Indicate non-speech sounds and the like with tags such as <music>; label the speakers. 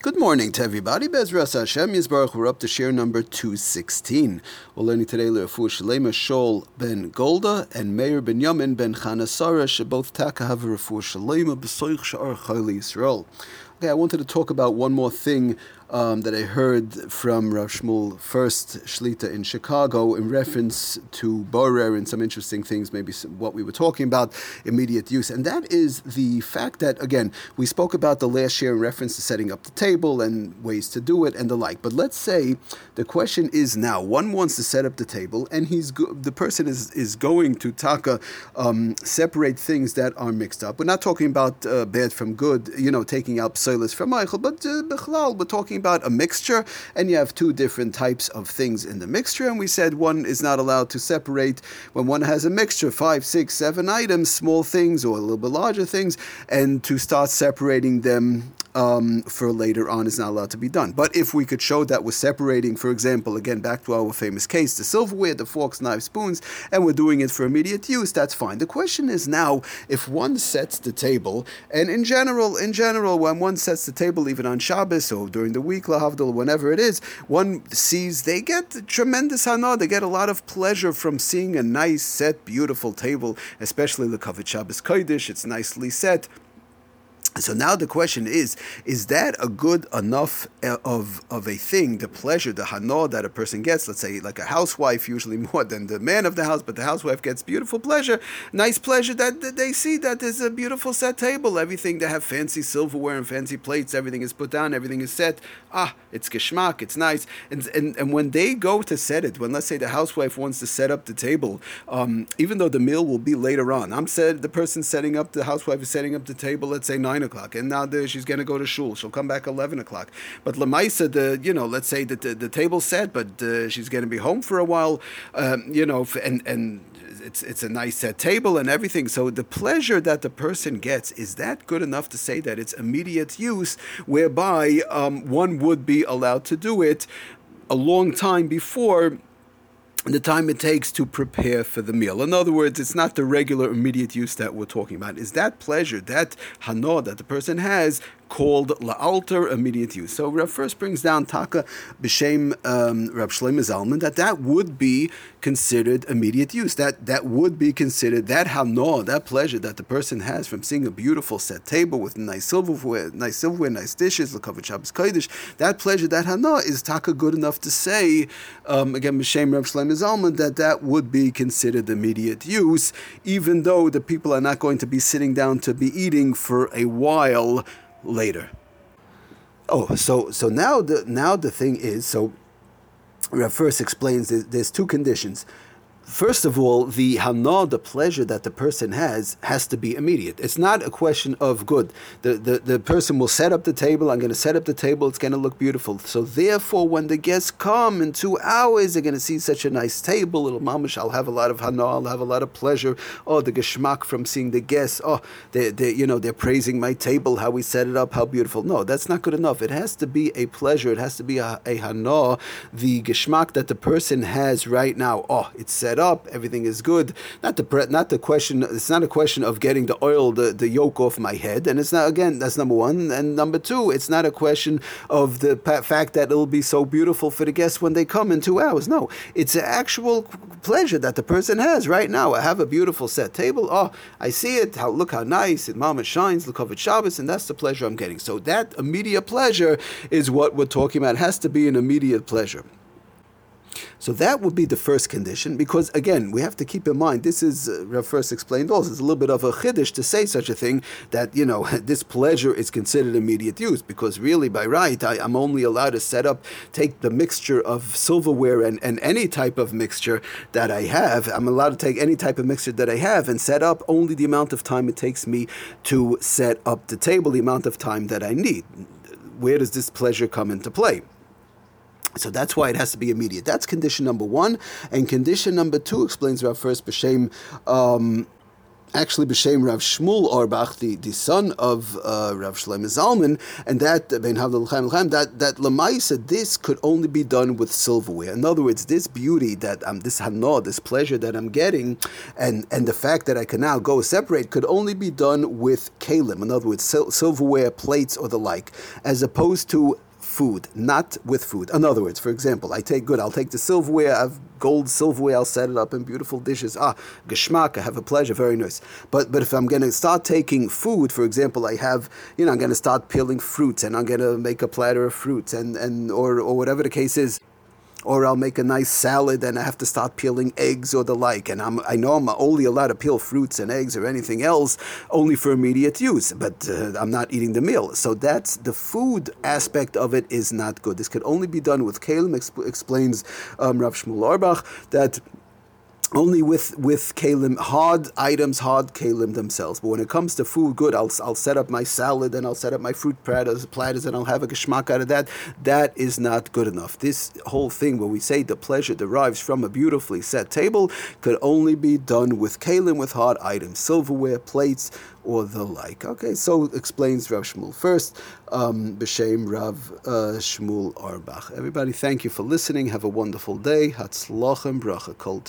Speaker 1: Good morning to everybody. Bezras Hashem Yisbarach. We're up to shiur number 216. We're learning today Le'afu Shalema Shol ben Golda and Meir ben Yamin ben Chanasara both taka have a Refu Shalema b'soich sha'ar chayli Yisrael. Okay, I wanted to talk about one more thing um, that I heard from Rav Shmuel Fuerst Shlita in Chicago in reference to Borer and some interesting things, maybe some, what we were talking about, immediate use. And that is the fact that, again, we spoke about the last year in reference to setting up the table and ways to do it and the like. But let's say the question is now one wants to set up the table and he's go- the person is, is going to taka um, separate things that are mixed up. We're not talking about uh, bad from good, you know, taking out psolis from Michael, but uh, we're talking about a mixture, and you have two different types of things in the mixture. And we said one is not allowed to separate when one has a mixture, five, six, seven items, small things or a little bit larger things, and to start separating them um, for later on is not allowed to be done. But if we could show that we're separating, for example, again, back to our famous case, the silverware, the forks, knives, spoons, and we're doing it for immediate use, that's fine. The question is now, if one sets the table, and in general, in general, when one sets the table, even on Shabbos or during the week, lahavdil, whenever it is, one sees they get tremendous hana, they get a lot of pleasure from seeing a nice set, beautiful table, especially the Kavod Shabbos Kodesh, it's nicely set. So now the question is: Is that a good enough uh, of of a thing, the pleasure, the hana that a person gets? Let's say, like a housewife, usually <laughs> more than the man of the house, but the housewife gets beautiful pleasure, nice pleasure that, that they see that there's a beautiful set table, everything they have fancy silverware and fancy plates, everything is put down, everything is set. Ah, it's geschmack, it's nice, and and and when they go to set it, when let's say the housewife wants to set up the table, um, even though the meal will be later on, I'm said the person setting up the housewife is setting up the table. Let's say nine o'clock, and now the, she's going to go to shul. She'll come back eleven o'clock. But lemaisa, the you know, let's say that the, the table's set, but uh, she's going to be home for a while, um, you know, and and it's it's a nice set table and everything. So the pleasure that the person gets is that good enough to say that it's immediate use, whereby um, one would be allowed to do it a long time before the time it takes to prepare for the meal. In other words, it's not the regular immediate use that we're talking about. Is that pleasure, that hana that the person has, called la la'alter immediate use. So Rav Fuerst brings down taka b'shem um, Rav Shlomo Zalman that that would be considered immediate use. That that would be considered that hana, that pleasure that the person has from seeing a beautiful set table with nice silverware, nice silverware, nice dishes, l'kavod Shabbos kodesh. That pleasure, that hana, is taka good enough to say um, again b'shem Rav Shlomo Zalman that that would be considered immediate use, even though the people are not going to be sitting down to be eating for a while later. Oh, so so now the now the thing is so. Fuerst explains there's two conditions. First of all, the hana, the pleasure that the person has, has to be immediate. It's not a question of good. The, the, the person will set up the table. I'm going to set up the table. It's going to look beautiful. So therefore, when the guests come in two hours, they're going to see such a nice table. Little mamish, I'll have a lot of hana. I'll have a lot of pleasure. Oh, the geschmack from seeing the guests. Oh, they, they, you know, they're praising my table, how we set it up, how beautiful. No, that's not good enough. It has to be a pleasure. It has to be a, a hana, the geschmack that the person has right now. Oh, it's set up, everything is good. Not the not the question. It's not a question of getting the oil, the, the yoke off my head, and it's not again. That's number one, and number two, it's not a question of the fact that it'll be so beautiful for the guests when they come in two hours. No, it's an actual pleasure that the person has right now. I have a beautiful set table. Oh, I see it. How look how nice it. Mama shines. Look over Shabbos, and that's the pleasure I'm getting. So that immediate pleasure is what we're talking about. It has to be an immediate pleasure. So that would be the Fuerst condition, because again, we have to keep in mind this is uh, first explained also. It's a little bit of a chiddush to say such a thing that you know <laughs> this pleasure is considered immediate use, because really by right I, am only allowed to set up, take the mixture of silverware and, and any type of mixture that I have. I'm allowed to take any type of mixture that I have and set up only the amount of time it takes me to set up the table, the amount of time that I need. Where does this pleasure come into play? So that's why it has to be immediate. That's condition number one. And condition number two explains Rav Fuerst B'Shem. Um, actually b'shem Rav Shmuel Auerbach, the, the son of uh, Rav Shlomo Zalman, and that Ben Havdal that that lemaisa this could only be done with silverware. In other words, this beauty that I'm, this hana, this pleasure that I'm getting, and and the fact that I can now go separate could only be done with kalim. In other words, sil- silverware, plates, or the like, as opposed to food, not with food. In other words, for example, I take good, I'll take the silverware, I've gold silverware, I'll set it up in beautiful dishes. Ah, geschmack, I have a pleasure, very nice. But but if I'm to start taking food, for example, I have, you know, I'm to start peeling fruits and I'm to make a platter of fruits and, and or, or whatever the case is or I'll make a nice salad and I have to start peeling eggs or the like. And I'm, I know I'm only allowed to peel fruits and eggs or anything else only for immediate use, but uh, I'm not eating the meal. So that's the food aspect of it is not good. This could only be done with kalim, exp- explains um, Rav Shmuel Auerbach, that only with with kalim hard items, hard kalim themselves. But when it comes to food, good. I'll I'll set up my salad and I'll set up my fruit platters, platters, and I'll have a geschmack out of that. That is not good enough. This whole thing, where we say the pleasure derives from a beautifully set table, could only be done with kalim, with hard items, silverware, plates, or the like. Okay, so explains Rav Shmuel Fuerst, um, B'Shem Rav uh, Shmuel Auerbach. Everybody, thank you for listening. Have a wonderful day. Hatzlochem bracha kol.